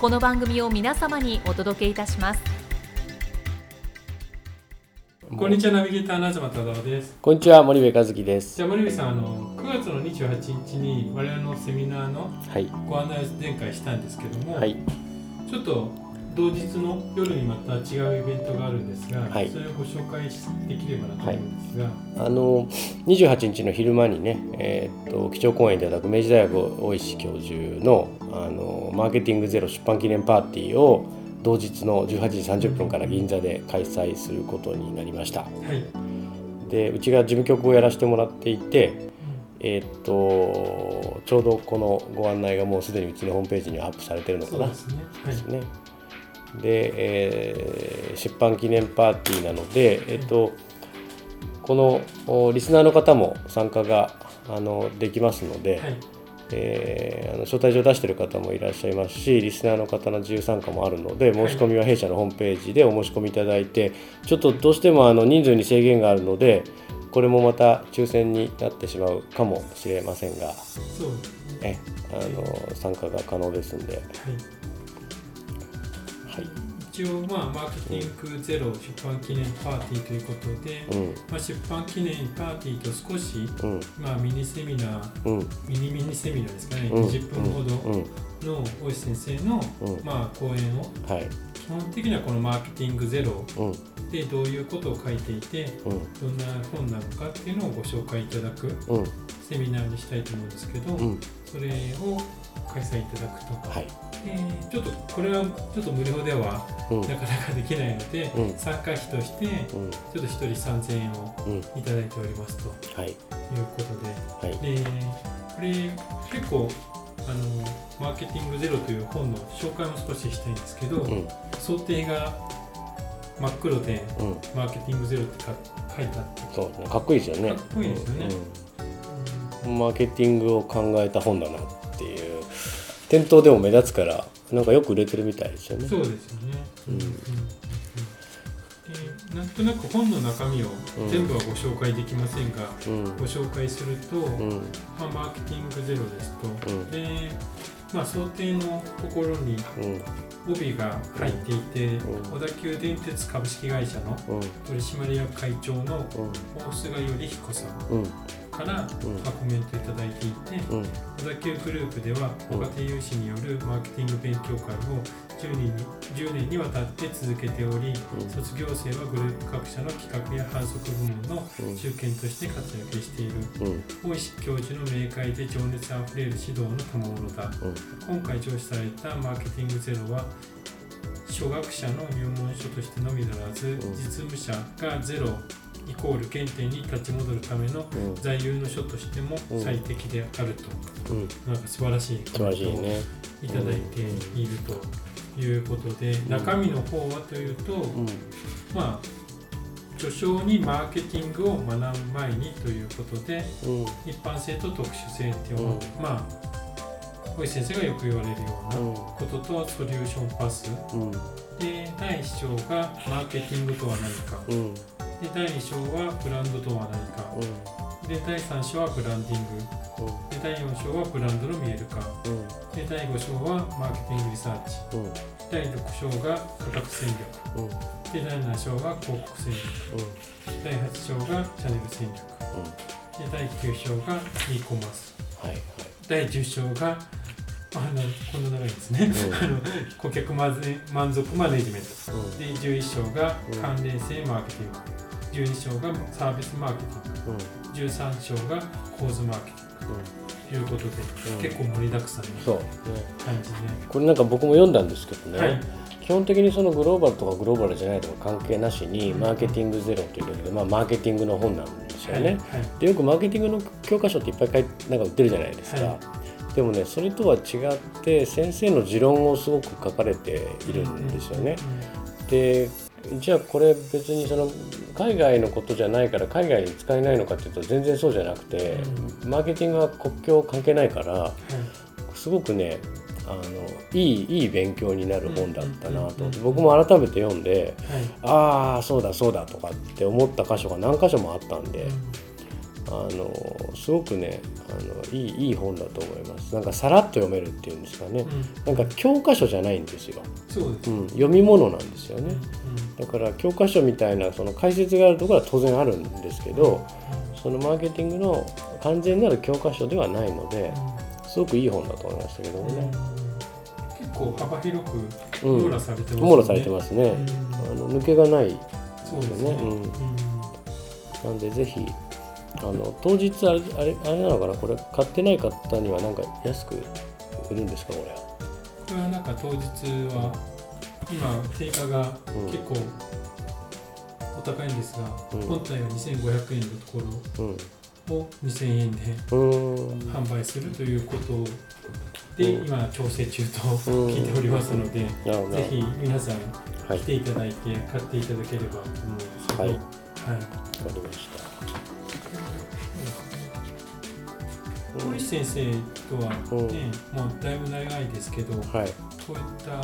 この番組を皆様にお届けいたします。こんにちはナビゲーターの東忠夫です。こんにちは森部和樹です。じゃあ森部さんあの9月の28日に我々のセミナーのはい。ご案内を前回したんですけども、はい。ちょっと同日の夜にまた違うイベントがあるんですが、はい。それをご紹介しできればなと思うんですが、あの28日の昼間にね、えーっと基調講演いただく明治大学大石教授のあのマーケティングゼロ出版記念パーティーを同日の18時30分から銀座で開催することになりました。はい、でうちが事務局をやらせてもらっていてえーっとちょうどこのご案内がもうすでにうちのホームページにはアップされてるのかな。そうですね。はい。ですね。で、えー出版記念パーティーなので、えっと、このおリスナーの方も参加があのできますので、はいえーあの招待状出してる方もいらっしゃいますしリスナーの方の自由参加もあるので申し込みは弊社のホームページでお申し込みいただいてちょっとどうしてもあの人数に制限があるのでこれもまた抽選になってしまうかもしれませんがそうね。えあの参加が可能ですんで、はい。はい一応まあマーケティングゼロ出版記念パーティーということで、うん。まあ、出版記念パーティーと少し、うん。まあ、ミニセミナーうん。ミニミニセミナーですかね、うん。20分ほどうん。の大石先生の、うん。まあ、講演を。はい。基本的にはこのマーケティングゼロうん。でどういうことを書いていてうん。どんな本なのかっていうのをご紹介いただくうん。セミナーにしたいと思うんですけど、うん。それを開催いただくと、はい。でちょっとこれはちょっと無料ではうん。なかなかできないので、うん。参加費としてちうん。ょっと1人3000円をうん。いただいておりますと。はい。いうことで。はい。でこれ結構あのマーケティングゼロという本の紹介も少ししたいんですけど、うん。想定が真っ黒でうん。マーケティングゼロってか書いてあって、そうかっこいいですよね。かっこいいですよね。うん。マーケティングを考えた本だなっ店頭でも目立つからなんかよく売れてるみたいですよね。そうですよね。うん。うんうんなんとなく本の中身をうん。全部はご紹介できませんが、うん。ご紹介すると、うん。まあ、マーケティングゼロですと、うん。で、まあ、想定のところにうん。帯が入っていて、うん。小田急電鉄株式会社のうん。取締役会長のうん。大菅頼彦さんから、まあコメントいただいていて、うん。小田急グループではうん若手有志によるマーケティング勉強会を10年に ,10 年にわたって続けており、卒業生はグループ各社の企画や反則部門のうん中堅として活躍しているうん。大石教授の明快で情熱あふれる指導の賜物だ。うん。今回上司されたマーケティングゼロは初学者の入門書としてのみならず、ん。実務者がゼロイコール原点に立ち戻るためのうん。座右の書としてもうん。最適であると、うん。なんか素晴らしい素晴らしいね。いただいているということで、中身の方はというと、うん。まあ序章にマーケティングを学ぶ前にということでうん。一般性と特殊性っていうのを、うん。まあ小石先生がよく言われるようなうん。こととソリューションパスうん。で第1章がマーケティングとは何か。うんで第2章はブランドとは何か。で第3章はブランディング。で第4章はブランドの見える化うん。で第5章はマーケティングリサーチ。うん。第6章が価格戦略。うん。で第7章が広告戦略。第8章がチャンネル戦略。で第9章が e コマースはいはい。第10章があのこんな長いですね、うん。あの顧客満足マネジメント。うん。で11章が関連性マーケティング12章がサービスマーケティンうんグ13章が構図マーケティング。ということで、うん。結構盛りだくさんなそうね。感じで、これなんか僕も読んだんですけどね、はい。基本的にそのグローバルとかグローバルじゃないとか関係なしにマーケティングゼロということで、まあ、マーケティングの本なんですよね、はいはい。でよくマーケティングの教科書っていっぱいなんか売ってるじゃないですか、はでもねそれとは違って先生の持論をすごく書かれているんですよね、でじゃあこれ別にその海外のことじゃないから海外に使えないのかっていうと全然そうじゃなくて、マーケティングは国境関係ないからはい。すごくねあのいいいい勉強になる本だったなと。僕も改めて読んではい。ああそうだそうだとかって思った箇所が何箇所もあったんであのすごくねあのいいいい本だと思います。なんかさらっと読めるっていうんですかね。うん。なんか教科書じゃないんですよ、そうです、うん、読み物なんですようん。ねだから教科書みたいなその解説があるところは当然あるんですけどそのマーケティングの完全なる教科書ではないのですごくいい本だと思いましたけどもね。結構幅広くうん。網羅されてますね。網羅されてますね。うん。あの抜けがないですね。うん。うん。なんでぜひあの当日あれあれあれなのかな？これ買ってない方にはなんか安く売るんですかこれ。これはなんか当日は今定価がうん結構お高いんですが、うん本体は2500円のとこうん。ろを2000円でうーん。販売するということで、うん今調整中と聞いておりますので、なるほど。ぜひ皆さんはい来ていただいて買っていただければと思うんですはいわかりました。堀先生とはうんね、もうだいぶ長いですけど、こはい。ういった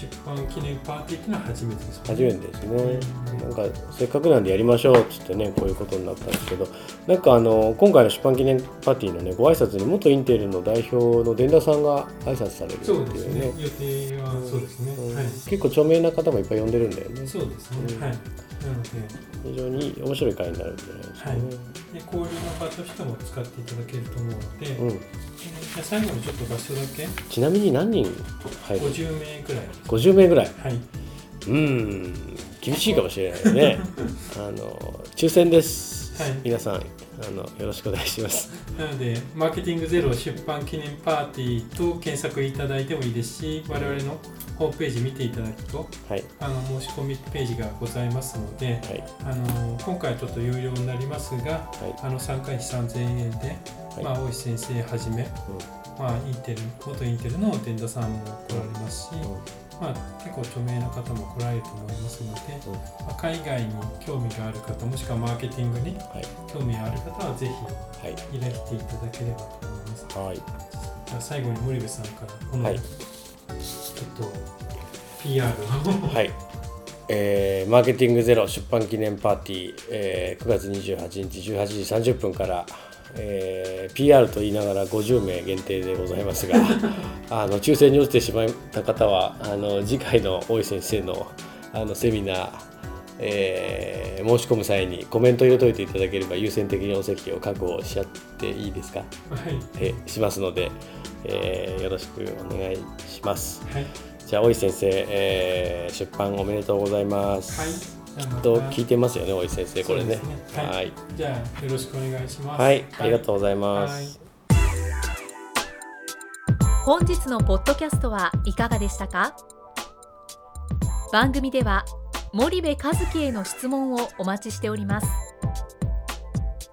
出版記念パーティーっていうのは初めてですもん初めてですね。なんかせっかくなんでやりましょうっつってねこういうことになったんですけどなんかあの今回の出版記念パーティーのねご挨拶に元インテルの代表の伝田さんが挨拶されるってそうですいうねね。予定はそうですね。うんはい。結構著名な方もいっぱい呼んでるんだよねそうですね。うんはい。なので、非常に面白い会になるんじゃないですかね、で交流の場としても使っていただけると思うので、うん、じゃあ最後にちょっと場所だけ。ちなみに何人入る？50名くらい。です。50名ぐらい。はい。うん厳しいかもしれないね。あの抽選です、はい。皆さんあのよろしくお願いします。なので、マーケティングゼロ出版記念パーティーと検索いただいてもいいですし、我々のホームページ見ていただくと、はい。あの申し込みページがございますので、はい。あの今回はちょっと有料になりますが、はい。あの参加費3000円で、はい。まあ、大石先生はじめ、まあ、インテル元インテルの伝田さんも来られますし、まあ、結構著名な方も来られると思いますので、うんまあ、海外に興味がある方もしくはマーケティングにはい。興味がある方はぜはい。ひいらしていただければと思います。はい。じゃあ最後に森部さんからこの、はい。ちょっと PR を。はい、えーマーケティングゼロ出版記念パーティー、えー9月28日18時30分から、えー PR と言いながら50名限定でございますが あの抽選に落ちてしまった方はあの次回の大井先生のあのセミナーえー申し込む際にコメント入れといていただければ優先的にお席を確保しちゃっていいですか、はいえーしますので、えーよろしくお願いします。はいじゃあ大石先生、えー出版おめでとうございます。はいと聞いてますよね大石先生これね。ね。はい。はい。じゃあよろしくお願いします。はい、ありがとうございます。はい。本日のポッドキャストはいかがでしたか？番組では森部一樹への質問をお待ちしております。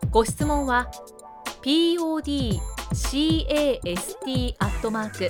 ご質問は podcast アットマーク